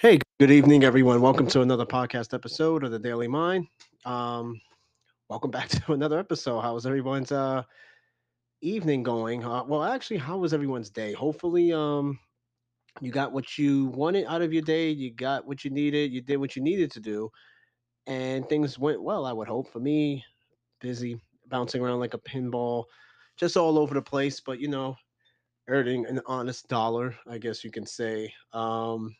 Hey, good evening, everyone. Welcome to another podcast episode of the Daily Mind. Um, welcome back to another episode. How was everyone's uh evening going? Uh, well, actually, how was everyone's day? Hopefully, um, you got what you wanted out of your day. You got what you needed. You did what you needed to do, and things went well. I would hope. For me, busy, bouncing around like a pinball, just all over the place. But you know, earning an honest dollar, I guess you can say. Um,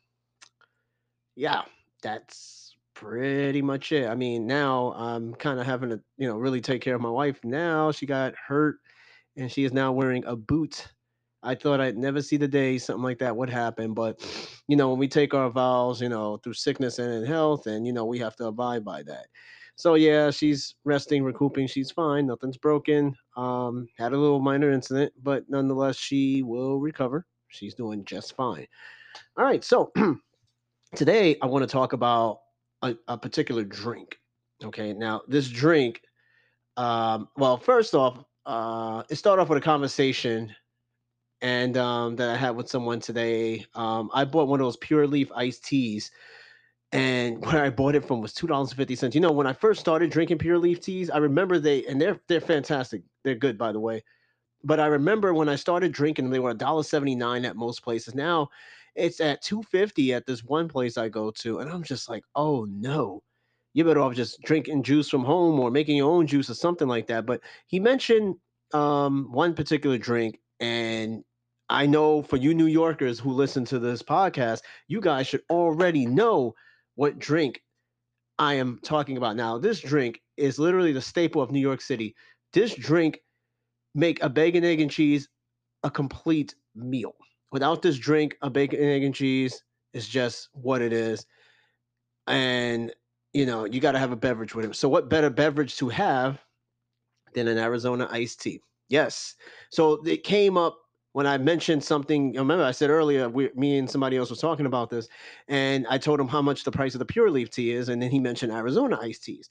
yeah, that's pretty much it. I mean, now I'm kind of having to, you know, really take care of my wife. Now she got hurt and she is now wearing a boot. I thought I'd never see the day something like that would happen, but you know, when we take our vows, you know, through sickness and in health, and you know, we have to abide by that. So yeah, she's resting, recouping. She's fine. Nothing's broken. Um, had a little minor incident, but nonetheless, she will recover. She's doing just fine. All right, so today I want to talk about a, a particular drink. Okay, now this drink, um, well, first off, uh, it started off with a conversation and um, that I had with someone today. Um, I bought one of those pure leaf iced teas, and where I bought it from was two dollars and fifty cents. You know, when I first started drinking pure leaf teas, I remember they and they're they're fantastic. They're good, by the way. But I remember when I started drinking, they were $1.79 at most places. Now it's at 250 at this one place I go to. And I'm just like, oh no. You better off just drinking juice from home or making your own juice or something like that. But he mentioned um, one particular drink, and I know for you New Yorkers who listen to this podcast, you guys should already know what drink I am talking about now. This drink is literally the staple of New York City. This drink make a bacon, egg, and cheese a complete meal. Without this drink, a bacon, egg, and cheese is just what it is. And you know, you got to have a beverage with it. So, what better beverage to have than an Arizona iced tea? Yes. So it came up when I mentioned something. Remember, I said earlier, we, me and somebody else was talking about this, and I told him how much the price of the pure leaf tea is, and then he mentioned Arizona iced teas.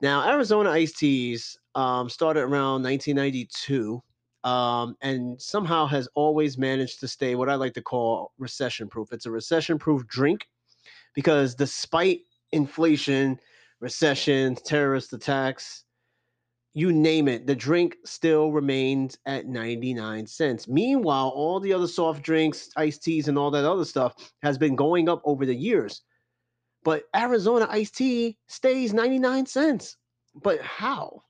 Now, Arizona iced teas um, started around 1992 um, and somehow has always managed to stay what I like to call recession proof. It's a recession proof drink because despite inflation, recession, terrorist attacks, you name it, the drink still remains at 99 cents. Meanwhile, all the other soft drinks, iced teas, and all that other stuff has been going up over the years. But Arizona iced tea stays 99 cents. But how?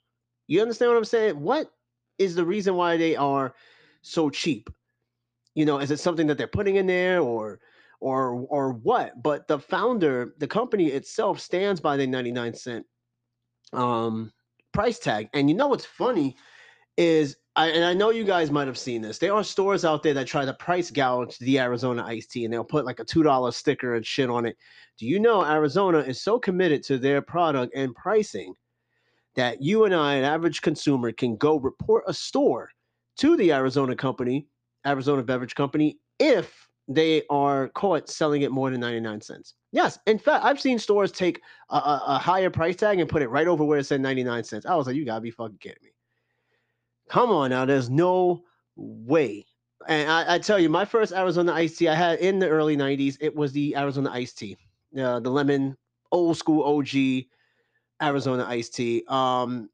You understand what I'm saying? What is the reason why they are so cheap? You know, is it something that they're putting in there or or or what? But the founder, the company itself stands by the 99 cent um price tag. And you know what's funny is I, and I know you guys might have seen this. There are stores out there that try to price gouge the Arizona iced tea and they'll put like a $2 sticker and shit on it. Do you know Arizona is so committed to their product and pricing that you and I, an average consumer, can go report a store to the Arizona company, Arizona Beverage Company, if they are caught selling it more than 99 cents. Yes, in fact, I've seen stores take a, a, a higher price tag and put it right over where it said 99 cents. I was like, you gotta be fucking kidding me. Come on now, there's no way. And I, I tell you, my first Arizona iced tea I had in the early 90s, it was the Arizona iced tea, uh, the lemon, old school OG Arizona iced tea. Um,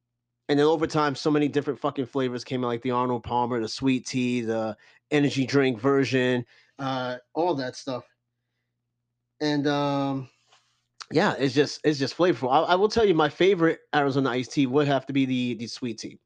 and then over time, so many different fucking flavors came out, like the Arnold Palmer, the sweet tea, the energy drink version, uh, all that stuff. And um, yeah, it's just it's just flavorful. I, I, will tell you, my favorite Arizona iced tea would have to be the the sweet tea.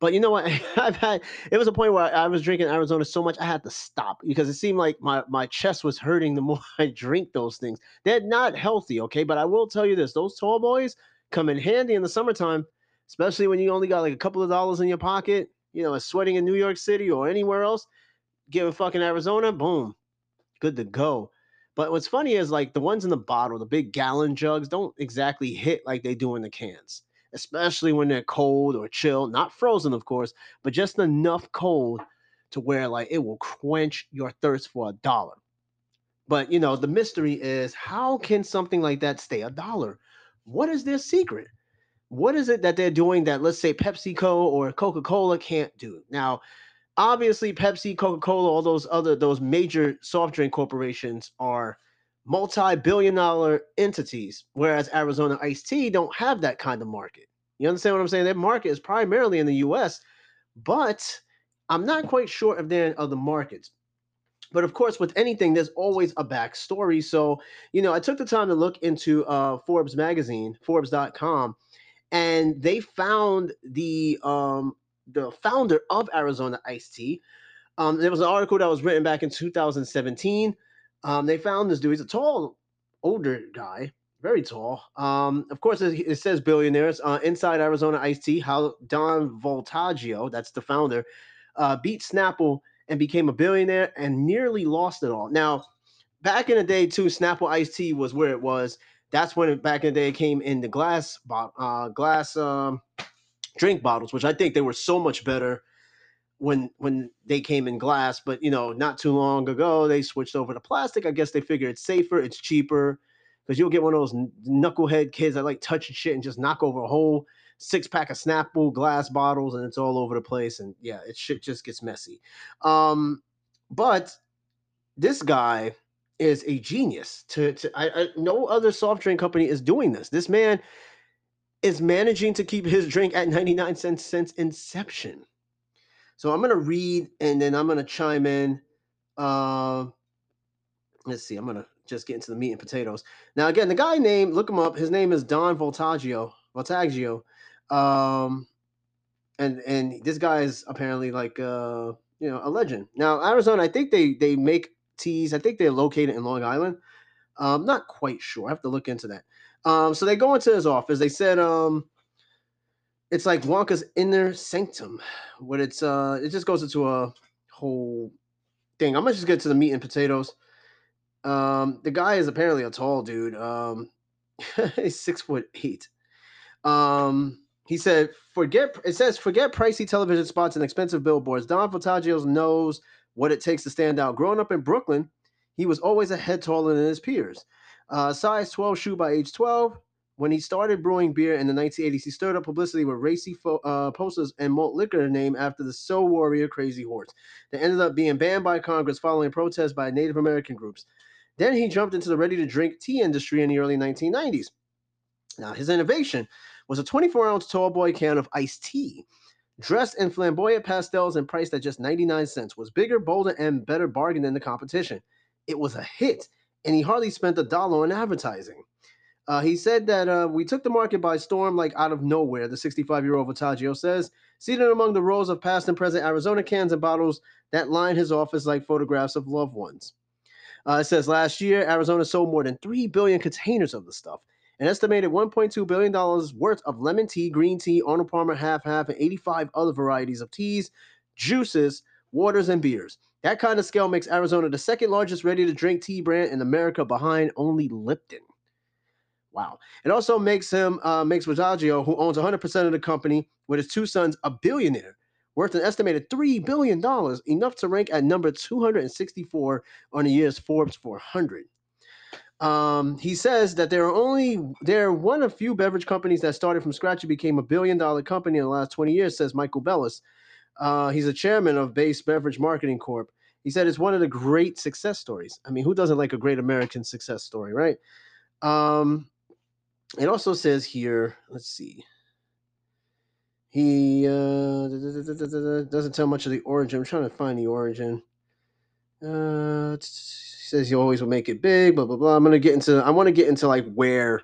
But you know what? I've had it was a point where I was drinking Arizona so much I had to stop because it seemed like my my chest was hurting the more I drink those things. They're not healthy, okay? But I will tell you this: those tall boys come in handy in the summertime, especially when you only got like a couple of dollars in your pocket. You know, sweating in New York City or anywhere else. Give a fucking Arizona, boom, good to go. But what's funny is like the ones in the bottle, the big gallon jugs, don't exactly hit like they do in the cans especially when they're cold or chill, not frozen, of course, but just enough cold to where like it will quench your thirst for a dollar. But you know, the mystery is how can something like that stay a dollar? What is their secret? What is it that they're doing that let's say PepsiCo or Coca-Cola can't do? Now, obviously Pepsi, Coca-Cola, all those other those major soft drink corporations are multi-billion dollar entities, whereas Arizona Iced Tea don't have that kind of market. You understand what I'm saying? Their market is primarily in the US, but I'm not quite sure if they're in other markets. But of course, with anything, there's always a backstory. So, you know, I took the time to look into uh, Forbes magazine, Forbes.com, and they found the um, the founder of Arizona Iced Tea. Um, there was an article that was written back in 2017. Um, they found this dude. He's a tall, older guy, very tall. Um, of course, it, says billionaires uh, inside Arizona Iced Tea. How Don Vultaggio, that's the founder, uh, beat Snapple and became a billionaire and nearly lost it all. Now, back in the day, too, Snapple iced tea was where it was. That's when it, back in the day it came in the glass uh, glass um, drink bottles, which I think they were so much better when when they came in glass. But you know, not too long ago they switched over to plastic. I guess they figure it's safer, it's cheaper, because you'll get one of those knucklehead kids that like touching shit and just knock over a whole six pack of Snapple glass bottles, and it's all over the place. And yeah, it shit just gets messy. Um, but this guy is a genius. To, to I, I, no other soft drink company is doing this. This man is managing to keep his drink at 99 cents since inception. So I'm gonna read and then I'm gonna chime in. Uh, let's see, I'm gonna just get into the meat and potatoes. Now, again, the guy name, look him up. His name is Don Vultaggio. Vultaggio. Um, and and this guy is apparently like uh, you know, a legend. Now, Arizona, I think they they make teas. I think they're located in Long Island. I'm not quite sure. I have to look into that. Um, so they go into his office. They said, um, it's like Wonka's inner sanctum, what it's uh, it just goes into a whole thing. I'm gonna just get to the meat and potatoes. Um, the guy is apparently a tall dude. Um, he's six foot eight. Um, he said, "Forget." It says, "Forget pricey television spots and expensive billboards." Don Vultaggio knows what it takes to stand out. Growing up in Brooklyn, he was always a head taller than his peers. Uh, size 12 shoe by age 12. When he started brewing beer in the 1980s, he stirred up publicity with racy fo- uh, posters and malt liquor named after the Sioux Warrior Crazy Horse. They ended up being banned by Congress following protests by Native American groups. Then he jumped into the ready to drink tea industry in the early 1990s. Now, his innovation was a 24 ounce tall boy can of iced tea. Dressed in flamboyant pastels and priced at just 99 cents, was bigger, bolder, and better bargain than the competition. It was a hit, and he hardly spent a dollar on advertising. Uh, he said that uh, we took the market by storm like out of nowhere, the 65 year old Vultaggio says, seated among the rows of past and present Arizona cans and bottles that line his office like photographs of loved ones. Uh, it says last year, Arizona sold more than 3 billion containers of the stuff. An estimated $1.2 billion worth of lemon tea, green tea, Arnold Palmer half half, and 85 other varieties of teas, juices, waters, and beers. That kind of scale makes Arizona the second largest ready to drink tea brand in America behind only Lipton. Wow. It also makes him, uh, makes Vultaggio, who owns 100% of the company with his two sons, a billionaire, worth an estimated $3 billion, enough to rank at number 264 on the year's Forbes 400. Um, he says that there are only there are one of few beverage companies that started from scratch and became a billion dollar company in the last 20 years, says Michael Bellas. Uh, he's a chairman of Base Beverage Marketing Corp. He said it's one of the great success stories. I mean, who doesn't like a great American success story, right? Um, it also says here, let's see. He uh, doesn't tell much of the origin. I'm trying to find the origin. Uh, says he always will make it big. Blah blah blah. I'm gonna get into. I want to get into like where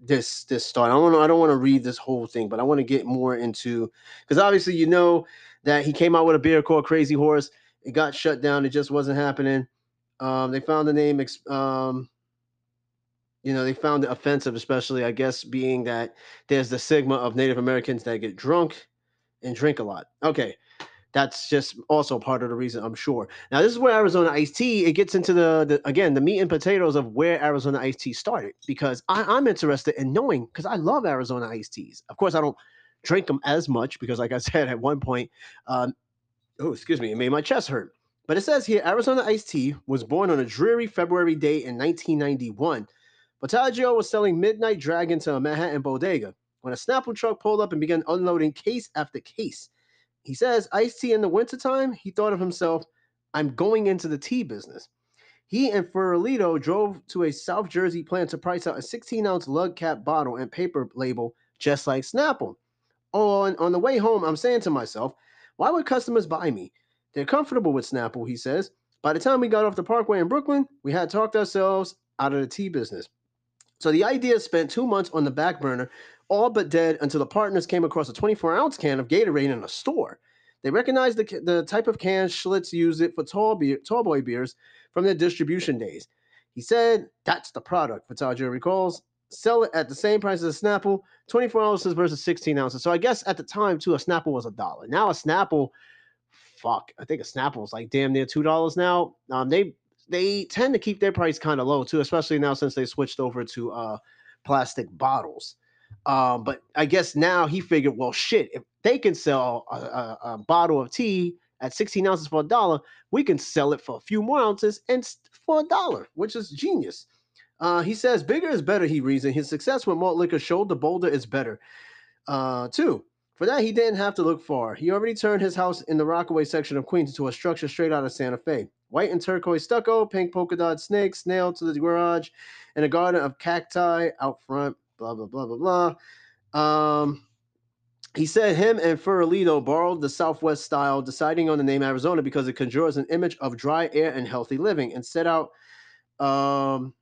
this this started. I don't I don't want to read this whole thing, but I want to get more into because obviously you know that he came out with a beer called Crazy Horse. It got shut down. It just wasn't happening. Um, they found the name. Um, you know, they found it offensive, especially, I guess, being that there's the stigma of Native Americans that get drunk and drink a lot. Okay. That's just also part of the reason, I'm sure. Now, this is where Arizona iced tea, it gets into the, the again, the meat and potatoes of where Arizona iced tea started because I, I'm interested in knowing because I love Arizona iced teas. Of course, I don't drink them as much because, like I said, at one point, um, oh, excuse me, it made my chest hurt. But it says here Arizona iced tea was born on a dreary February day in 1991 Vultaggio was selling Midnight Dragon to a Manhattan bodega when a Snapple truck pulled up and began unloading case after case. He says, iced tea in the wintertime, he thought of himself, I'm going into the tea business. He and Ferolito drove to a South Jersey plant to price out a 16 ounce lug cap bottle and paper label, just like Snapple. On, on the way home, I'm saying to myself, why would customers buy me? They're comfortable with Snapple, he says. By the time we got off the parkway in Brooklyn, we had talked ourselves out of the tea business. So the idea spent two months on the back burner, all but dead until the partners came across a 24 ounce can of Gatorade in a store. They recognized the, the type of can Schlitz used it for tall, beer, tall boy beers from their distribution days. He said, That's the product, Vitaggio recalls. Sell it at the same price as a Snapple, 24 ounces versus 16 ounces. So I guess at the time, too, a Snapple was a dollar. Now a Snapple, fuck, I think a Snapple is like damn near $2 now. Um, they they tend to keep their price kind of low too, especially now since they switched over to uh, plastic bottles. Um, but I guess now he figured, well, shit, if they can sell a, a, a bottle of tea at 16 ounces for a dollar, we can sell it for a few more ounces and for a dollar, which is genius. Uh, he says bigger is better, he reasoned. His success with malt liquor showed the bolder is better. Uh, two, for that, he didn't have to look far. He already turned his house in the Rockaway section of Queens into a structure straight out of Santa Fe. White and turquoise stucco, pink polka dot snakes nailed to the garage, and a garden of cacti out front. Blah blah blah blah blah. Um, he said him and Ferolito borrowed the Southwest style, deciding on the name Arizona because it conjures an image of dry air and healthy living, and set out, um,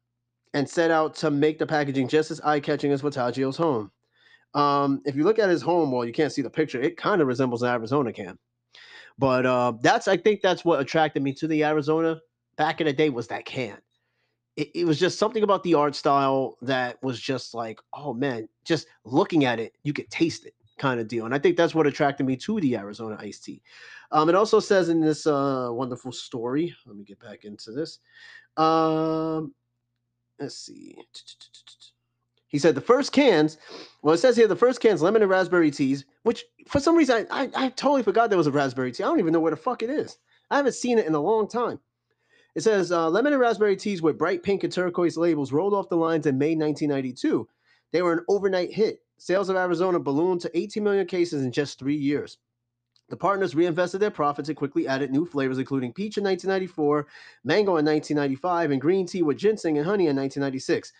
and set out to make the packaging just as eye-catching as Vitaggio's home. Um, if you look at his home, well, you can't see the picture. It kind of resembles an Arizona can. But uh, that's I think that's what attracted me to the Arizona back in the day was that can. It, it, was just something about the art style that was just like, oh man, just looking at it, you could taste it kind of deal. And I think that's what attracted me to the Arizona iced tea. Um, it also says in this uh, wonderful story, let me get back into this. Um, let's see. He said the first cans, well, it says here the first cans, lemon and raspberry teas, which for some reason I, I, I, totally forgot there was a raspberry tea. I don't even know where the fuck it is. I haven't seen it in a long time. It says uh, lemon and raspberry teas with bright pink and turquoise labels rolled off the lines in May 1992. They were an overnight hit. Sales of Arizona ballooned to 18 million cases in just three years. The partners reinvested their profits and quickly added new flavors, including peach in 1994, mango in 1995, and green tea with ginseng and honey in 1996.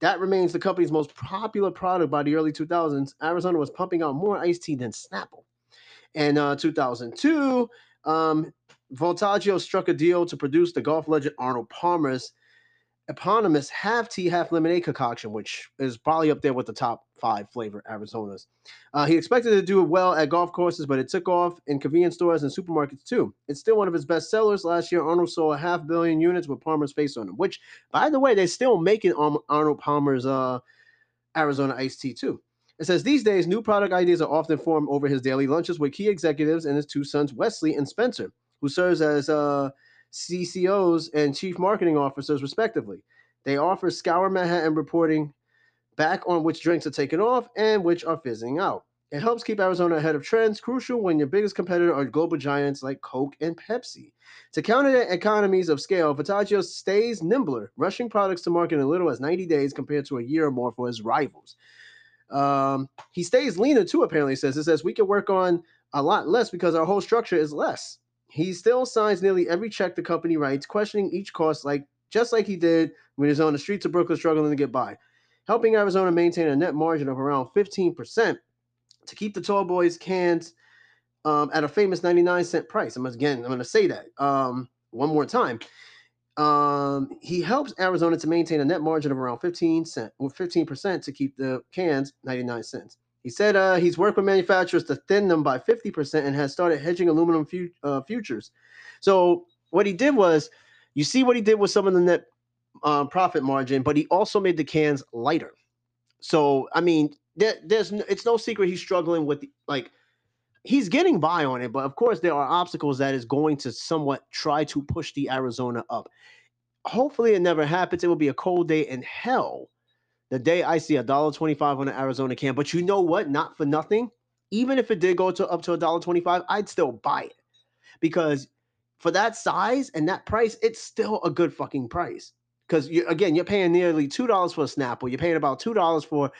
That remains the company's most popular product by the early 2000s. Arizona was pumping out more iced tea than Snapple. In uh, 2002, um, Vultaggio struck a deal to produce the golf legend Arnold Palmer's eponymous half tea, half lemonade concoction, which is probably up there with the top five flavor Arizonas. Uh, he expected to do well at golf courses, but it took off in convenience stores and supermarkets too. It's still one of his best sellers. Last year, Arnold sold a half billion units with Palmer's face on them, which, by the way, they're still making Arnold Palmer's uh, Arizona iced tea too. It says these days, new product ideas are often formed over his daily lunches with key executives and his two sons, Wesley and Spencer, who serves as uh, CCOs, and chief marketing officers, respectively. They offer Scour Manhattan reporting back on which drinks are taken off and which are fizzing out. It helps keep Arizona ahead of trends, crucial when your biggest competitor are global giants like Coke and Pepsi. To counter the economies of scale, Vitaggio stays nimbler, rushing products to market in as little as 90 days compared to a year or more for his rivals. Um, he stays leaner too, apparently, says. It says we can work on a lot less because our whole structure is less. He still signs nearly every check the company writes, questioning each cost like just like he did when he was on the streets of Brooklyn struggling to get by, helping Arizona maintain a net margin of around 15% to keep the tall boys cans um, at a famous 99 cent price. I'm again, I'm going to say that um, one more time. Um, he helps Arizona to maintain a net margin of around 15 cent or 15% to keep the cans 99 cents. He said uh, he's worked with manufacturers to thin them by 50% and has started hedging aluminum fu- uh, futures. So what he did was, you see what he did with some of the net uh, profit margin, but he also made the cans lighter. So I mean, there, there's it's no secret he's struggling with like he's getting by on it, but of course there are obstacles that is going to somewhat try to push the Arizona up. Hopefully it never happens. It will be a cold day in hell the day I see a dollar twenty-five on an Arizona can. But you know what? Not for nothing. Even if it did go to up to a dollar twenty-five, I'd still buy it because for that size and that price, it's still a good fucking price. Because you, again, you're paying nearly two dollars for a Snapple. You're paying about two dollars for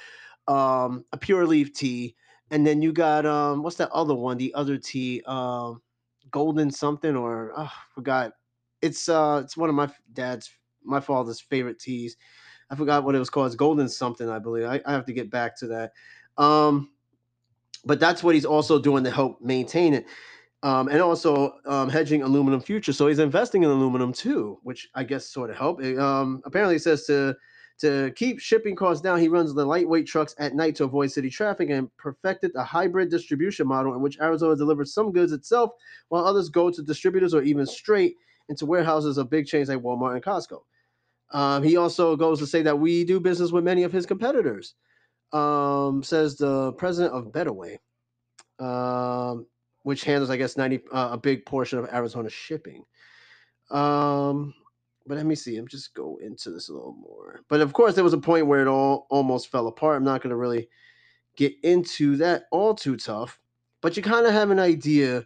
um, a pure leaf tea, and then you got um, what's that other one? The other tea, um, golden something or oh, forgot it's uh it's one of my dad's my father's favorite teas. I forgot what it was called. It's golden something, I believe. I, I have to get back to that. Um, but that's what he's also doing to help maintain it. Um, and also um, hedging aluminum futures. So he's investing in aluminum too, which I guess sort of help. Um, apparently, it says to to keep shipping costs down, he runs the lightweight trucks at night to avoid city traffic and perfected a hybrid distribution model in which Arizona delivers some goods itself while others go to distributors or even straight into warehouses of big chains like Walmart and Costco. Um, he also goes to say that we do business with many of his competitors, um, says the president of Betterway, um, which handles, I guess, 90 uh, a big portion of Arizona shipping. Um, but let me see. I'm just go into this a little more. But of course, there was a point where it all almost fell apart. I'm not going to really get into that all too tough, but you kind of have an idea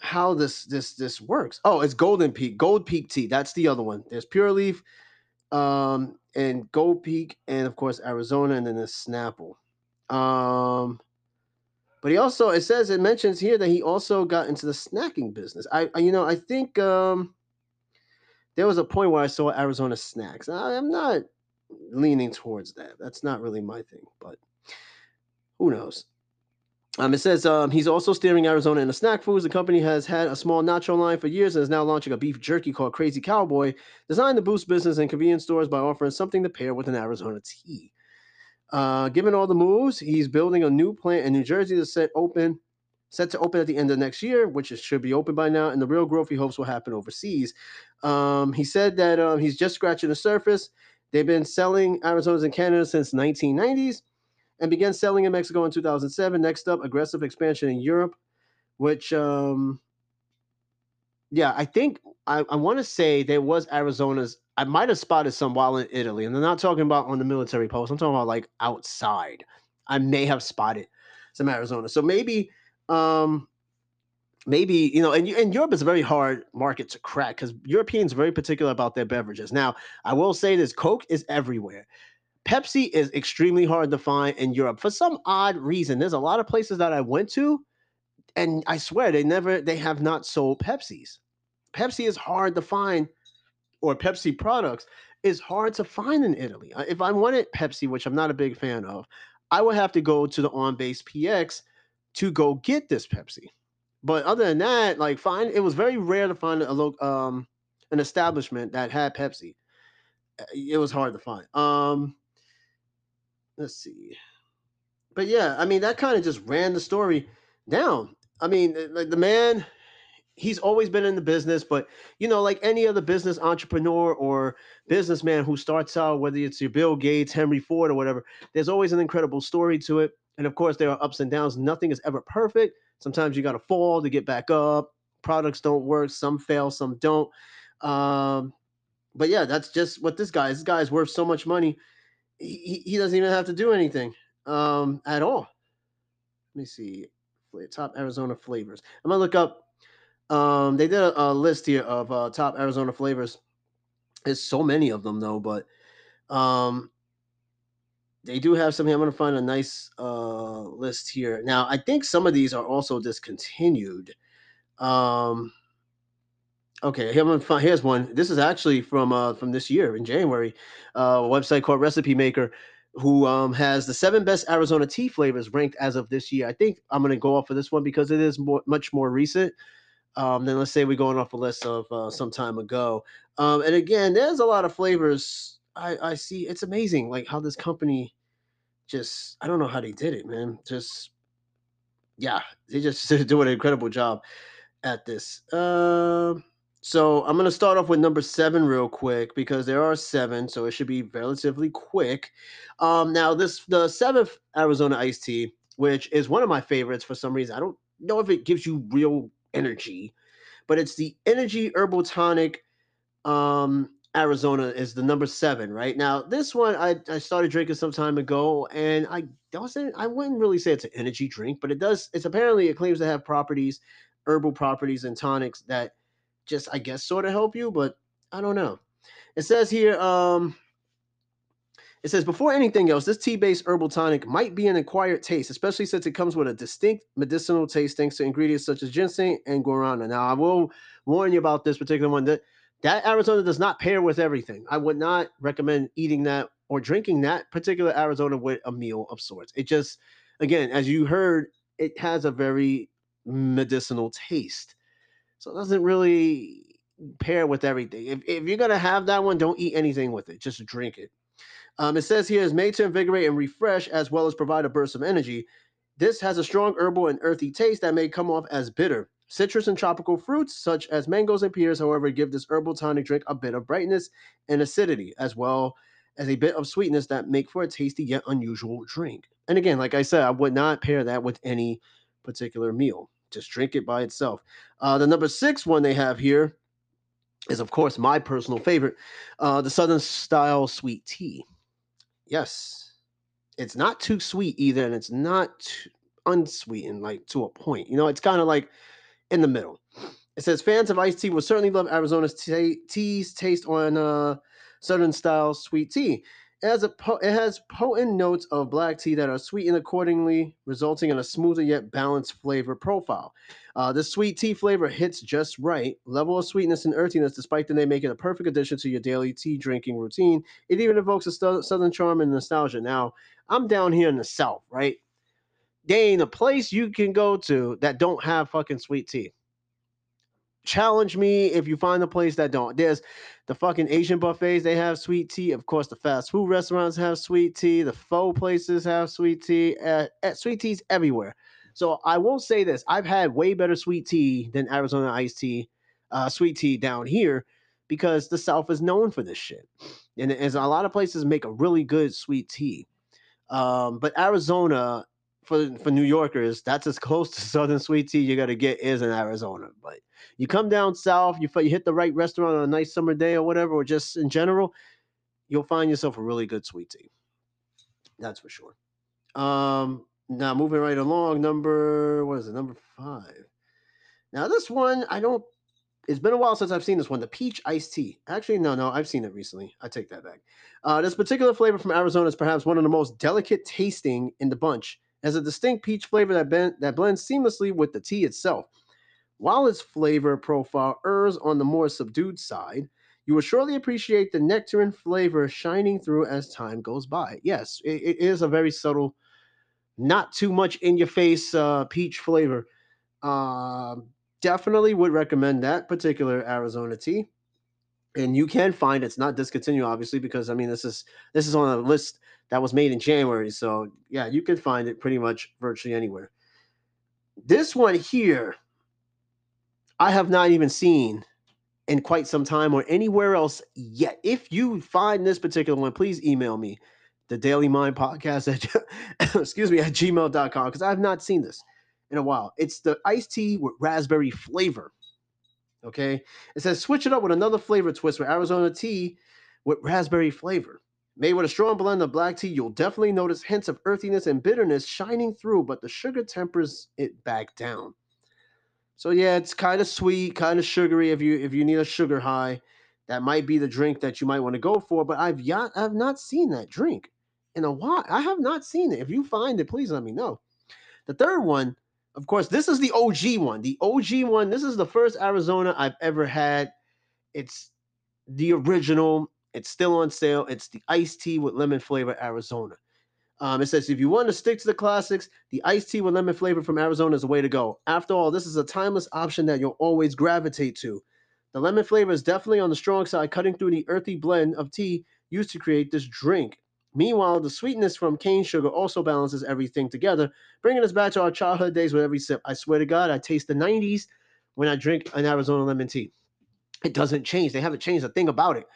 how this this this works. Oh, it's Golden Peak, Gold Peak tea. That's the other one. There's Pure Leaf, um, and Gold Peak, and of course Arizona, and then there's Snapple. Um, but he also it says it mentions here that he also got into the snacking business. I, I you know I think um there was a point where I saw Arizona snacks. I, I'm not leaning towards that. That's not really my thing, but who knows? Um, it says um, he's also steering Arizona into snack foods. The company has had a small nacho line for years and is now launching a beef jerky called Crazy Cowboy, designed to boost business in convenience stores by offering something to pair with an Arizona tea. Uh, given all the moves, he's building a new plant in New Jersey to set open set to open at the end of next year, which should be open by now. And the real growth he hopes will happen overseas. Um, he said that um, he's just scratching the surface. They've been selling Arizonas in Canada since 1990s and began selling in Mexico in 2007. Next up, aggressive expansion in Europe, which, um, yeah, I think I, I want to say there was Arizona's. I might have spotted some while in Italy, and I'm not talking about on the military post. I'm talking about like outside. I may have spotted some Arizona. So maybe um, maybe you know, and and Europe is a very hard market to crack because Europeans are very particular about their beverages. Now, I will say this: Coke is everywhere. Pepsi is extremely hard to find in Europe for some odd reason. There's a lot of places that I went to, and I swear they never they have not sold Pepsis. Pepsi is hard to find, or Pepsi products is hard to find in Italy. If I wanted Pepsi, which I'm not a big fan of, I would have to go to the on base PX to go get this Pepsi. But other than that, like find it was very rare to find a local um an establishment that had Pepsi. Uh, it was hard to find. Um let's see. But yeah, I mean that kind of just ran the story down. I mean, uh, like the man he's always been in the business, but you know, like any other business entrepreneur or businessman who starts out, whether it's your Bill Gates, Henry Ford, or whatever, there's always an incredible story to it. And of course, there are ups and downs. Nothing is ever perfect. Sometimes you got to fall to get back up. Products don't work. Some fail, some don't. Um, but yeah, that's just what this guy. This guy is worth so much money. He, he doesn't even have to do anything um, at all. Let me see. Top Arizona flavors. I'm gonna look up. Um, they did a, a list here of uh, top Arizona flavors. There's so many of them though, but um, they do have something. I'm to find a nice uh, list here. Now, I think some of these are also discontinued. Um, okay, here I'm gonna find, here's one. This is actually from uh, from this year in January. Uh, a website called Recipe Maker, who um, has the seven best Arizona tea flavors ranked as of this year. I think I'm to go off for this one because it is more, much more recent. Um, then let's say we're going off a list of uh, some time ago. Um, and again, there's a lot of flavors I, I see it's amazing like how this company just I don't know how they did it, man. Just yeah, they just do an incredible job at this. Uh, so I'm gonna start off with number seven real quick because there are seven, so it should be relatively quick. Um, now this the seventh Arizona iced tea, which is one of my favorites for some reason. I don't know if it gives you real energy, but it's the energy herbal tonic um Arizona is the number seven right now. This one I, I started drinking some time ago, and I doesn't I wouldn't really say it's an energy drink, but it does. It's apparently it claims to have properties, herbal properties and tonics that just I guess sort of help you, but I don't know. It says here, um, it says before anything else, this tea-based herbal tonic might be an acquired taste, especially since it comes with a distinct medicinal taste thanks to ingredients such as ginseng and guarana. Now I will warn you about this particular one that that Arizona does not pair with everything. I would not recommend eating that or drinking that particular Arizona with a meal of sorts. It just, again, as you heard, it has a very medicinal taste. So it doesn't really pair with everything. If, if you're going to have that one, don't eat anything with it. Just drink it. Um, it says here is made to invigorate and refresh as well as provide a burst of energy. This has a strong herbal and earthy taste that may come off as bitter. Citrus and tropical fruits, such as mangoes and pears, however, give this herbal tonic drink a bit of brightness and acidity, as well as a bit of sweetness that make for a tasty yet unusual drink. And again, like I said, I would not pair that with any particular meal. Just drink it by itself. Uh, the number six one they have here is, of course, my personal favorite uh, the Southern style sweet tea. Yes, it's not too sweet either, and it's not unsweetened, like to a point. You know, it's kind of like in the middle. It says fans of iced tea will certainly love Arizona's t- tea's taste on uh, Southern style sweet tea. It has a po- it has potent notes of black tea that are sweetened accordingly, resulting in a smoother yet balanced flavor profile. Uh, the sweet tea flavor hits just right, level of sweetness and earthiness, despite the name making a perfect addition to your daily tea drinking routine. It even evokes a st- southern charm and nostalgia. Now, I'm down here in the south, right? There ain't a place you can go to that don't have fucking sweet tea challenge me if you find a place that don't. There's the fucking Asian buffets, they have sweet tea. Of course, the fast food restaurants have sweet tea. The faux places have sweet tea. At sweet teas everywhere. So I won't say this I've had way better sweet tea than Arizona iced tea, uh, sweet tea down here because the South is known for this shit. And as a lot of places make a really good sweet tea. Um, but Arizona, for for New Yorkers, that's as close to Southern sweet tea you're gonna get is in Arizona. But you come down south, you you hit the right restaurant on a nice summer day or whatever, or just in general, you'll find yourself a really good sweet tea. That's for sure. Um, now moving right along, number what is it? Number five. Now this one, I don't. It's been a while since I've seen this one. The peach iced tea. Actually, no, no, I've seen it recently. I take that back. Uh, this particular flavor from Arizona is perhaps one of the most delicate tasting in the bunch has a distinct peach flavor that, ben- that blends seamlessly with the tea itself. While its flavor profile errs on the more subdued side, you will surely appreciate the nectarine flavor shining through as time goes by. Yes, it, it is a very subtle, not too much in your face uh, peach flavor. Uh, definitely would recommend that particular Arizona tea. And you can find it's not discontinued, obviously, because I mean this is this is on a list that was made in January. So yeah, you can find it pretty much virtually anywhere. This one here, I have not even seen in quite some time or anywhere else yet. If you find this particular one, please email me, the Daily Mind Podcast at excuse me at gmail.com because I have not seen this in a while. It's the iced tea with raspberry flavor. Okay. It says switch it up with another flavor twist with Arizona tea with raspberry flavor. Made with a strong blend of black tea, you'll definitely notice hints of earthiness and bitterness shining through, but the sugar tempers it back down. So yeah, it's kind of sweet, kind of sugary. If you if you need a sugar high, that might be the drink that you might want to go for. But I've yet I've not seen that drink in a while. I have not seen it. If you find it, please let me know. The third one, of course, this is the OG one. The OG one. This is the first Arizona I've ever had. It's the original. It's still on sale. It's the iced tea with lemon flavor Arizona. Um, it says if you want to stick to the classics, the iced tea with lemon flavor from Arizona is the way to go. After all, this is a timeless option that you'll always gravitate to. The lemon flavor is definitely on the strong side, cutting through the earthy blend of tea used to create this drink. Meanwhile, the sweetness from cane sugar also balances everything together, bringing us back to our childhood days with every sip. I swear to God, I taste the 90s when I drink an Arizona lemon tea. It doesn't change. They haven't changed a thing about it.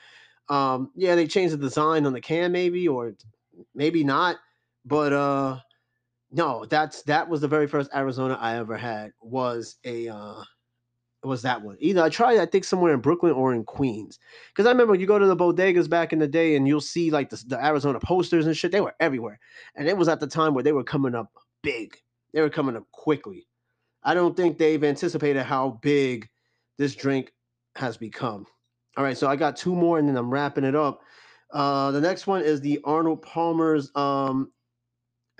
Um, yeah, they changed the design on the can, maybe, or maybe not. But uh, no, that's that was the very first Arizona I ever had. Was a uh, was that one? Either I tried, I think, somewhere in Brooklyn or in Queens. Because I remember you go to the bodegas back in the day, and you'll see like the, the Arizona posters and shit. They were everywhere, and it was at the time where they were coming up big. They were coming up quickly. I don't think they've anticipated how big this drink has become. All right, so I got two more and then I'm wrapping it up. Uh, the next one is the Arnold Palmer's um,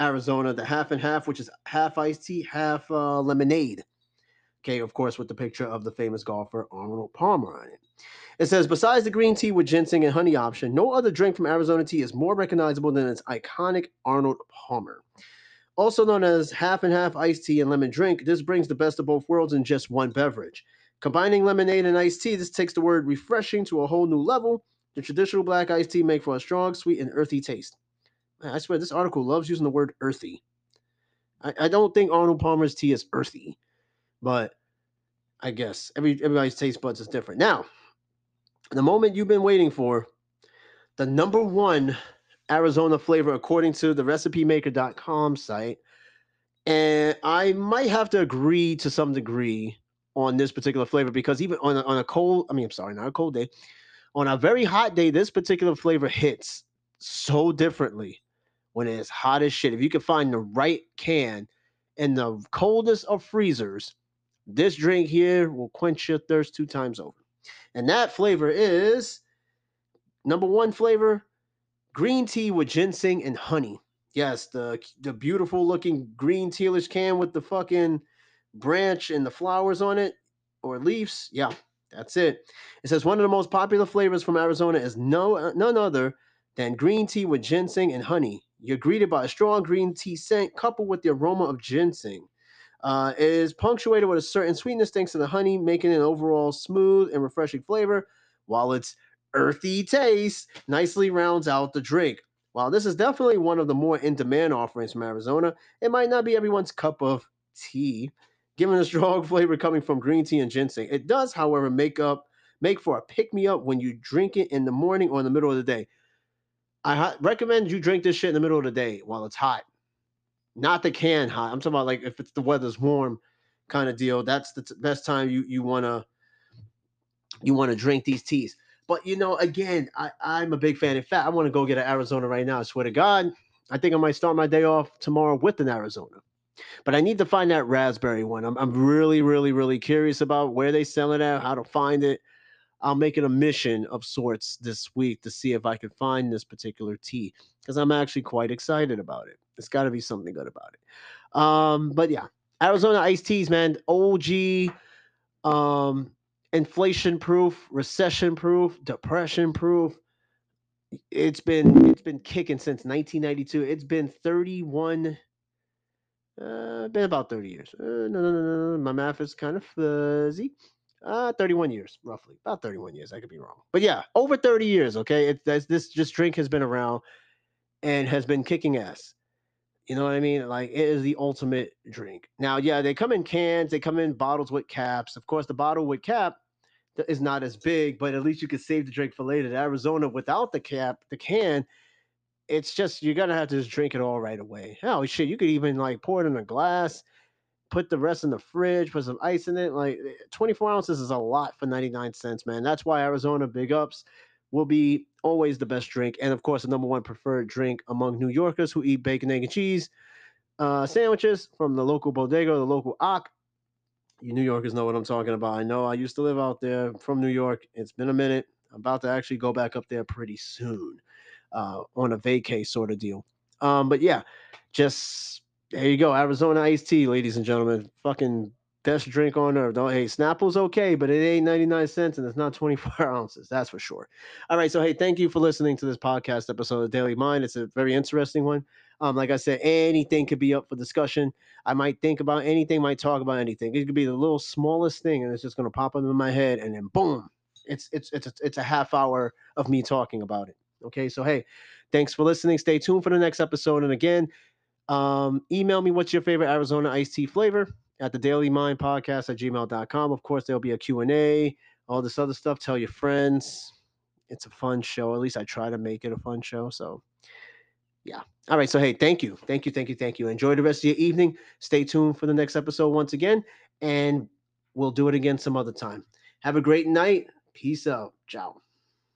Arizona, the half and half, which is half iced tea, half uh, lemonade. Okay, of course, with the picture of the famous golfer Arnold Palmer on it. It says, besides the green tea with ginseng and honey option, no other drink from Arizona Tea is more recognizable than its iconic Arnold Palmer. Also known as half and half iced tea and lemon drink, this brings the best of both worlds in just one beverage. Combining lemonade and iced tea, this takes the word refreshing to a whole new level. The traditional black iced tea make for a strong, sweet, and earthy taste. Man, I swear, this article loves using the word earthy. I, I don't think Arnold Palmer's tea is earthy, but I guess every everybody's taste buds is different. Now, the moment you've been waiting for, the number one Arizona flavor according to the recipemaker.com site. And I might have to agree to some degree on this particular flavor because even on a, on a cold, I mean, I'm sorry, not a cold day, on a very hot day, this particular flavor hits so differently when it's hot as shit. If you can find the right can in the coldest of freezers, this drink here will quench your thirst two times over. And that flavor is number one flavor green tea with ginseng and honey. Yes, the the beautiful looking green tealish can with the fucking branch and the flowers on it or leaves. Yeah, that's it. It says one of the most popular flavors from Arizona is no none other than green tea with ginseng and honey. You're greeted by a strong green tea scent coupled with the aroma of ginseng. Uh, it is punctuated with a certain sweetness thanks to the honey, making an overall smooth and refreshing flavor, while its earthy taste nicely rounds out the drink. While this is definitely one of the more in demand offerings from Arizona, it might not be everyone's cup of tea. Given the strong flavor coming from green tea and ginseng, it does, however, make up make for a pick me up when you drink it in the morning or in the middle of the day. I recommend you drink this shit in the middle of the day while it's hot not the can hot. I'm talking about like if it's the weather's warm kind of deal. That's the t- best time you you want to you want to drink these teas. But you know, again, I, I'm a big fan. In fact, I want to go get an Arizona right now. I swear to God, I think I might start my day off tomorrow with an Arizona. But I need to find that raspberry one. I'm, I'm really, really, really curious about where they sell it at, how to find it. I'll make it a mission of sorts this week to see if I can find this particular tea because I'm actually quite excited about it. There's got to be something good about it. Um, but yeah, Arizona iced teas, man, OG, um, inflation proof, recession proof, depression proof. It's been it's been kicking since 1992. It's been 31 uh, been about 30 years. Uh, no, no, no, no, my math is kind of fuzzy. Uh, 31 years, roughly. About 31 years. I could be wrong. But yeah, over 30 years, okay? It's this just drink has been around and has been kicking ass. You know what I mean? Like it is the ultimate drink. Now, yeah, they come in cans, they come in bottles with caps. Of course, the bottle with cap is not as big, but at least you can save the drink for later. The Arizona without the cap, the can, it's just you're gonna have to just drink it all right away. Hell shit, you could even like pour it in a glass, put the rest in the fridge, put some ice in it. Like eh, 24 ounces is a lot for 99 cents, man. That's why Arizona big ups will be always the best drink, and of course, the number one preferred drink among New Yorkers who eat bacon, egg, and cheese uh, sandwiches from the local bodega, the local Ock. You New Yorkers know what I'm talking about. I know I used to live out there from New York. It's been a minute. I'm about to actually go back up there pretty soon uh, on a vacay sort of deal. Um, but yeah, just there you go. Arizona iced tea, ladies and gentlemen. Fucking best drink on earth. Don't hey, Snapple's okay, but it ain't 99 cents and it's not 24 ounces. That's for sure. All right. So hey, thank you for listening to this podcast episode of Daily Mind. It's a very interesting one. Um, like I said, anything could be up for discussion. I might think about anything, might talk about anything. It could be the little smallest thing, and it's just gonna pop up in my head, and then boom, it's it's it's a, it's a half hour of me talking about it. Okay, so hey, thanks for listening. Stay tuned for the next episode, and again, um, email me what's your favorite Arizona iced tea flavor at the Daily Mind Podcast at gmail.com. Of course, there'll be a Q&A, all this other stuff. Tell your friends. It's a fun show. At least I try to make it a fun show. So, yeah. All right. So, hey, thank you. Thank you. Thank you. Thank you. Enjoy the rest of your evening. Stay tuned for the next episode once again, and we'll do it again some other time. Have a great night. Peace out. Ciao.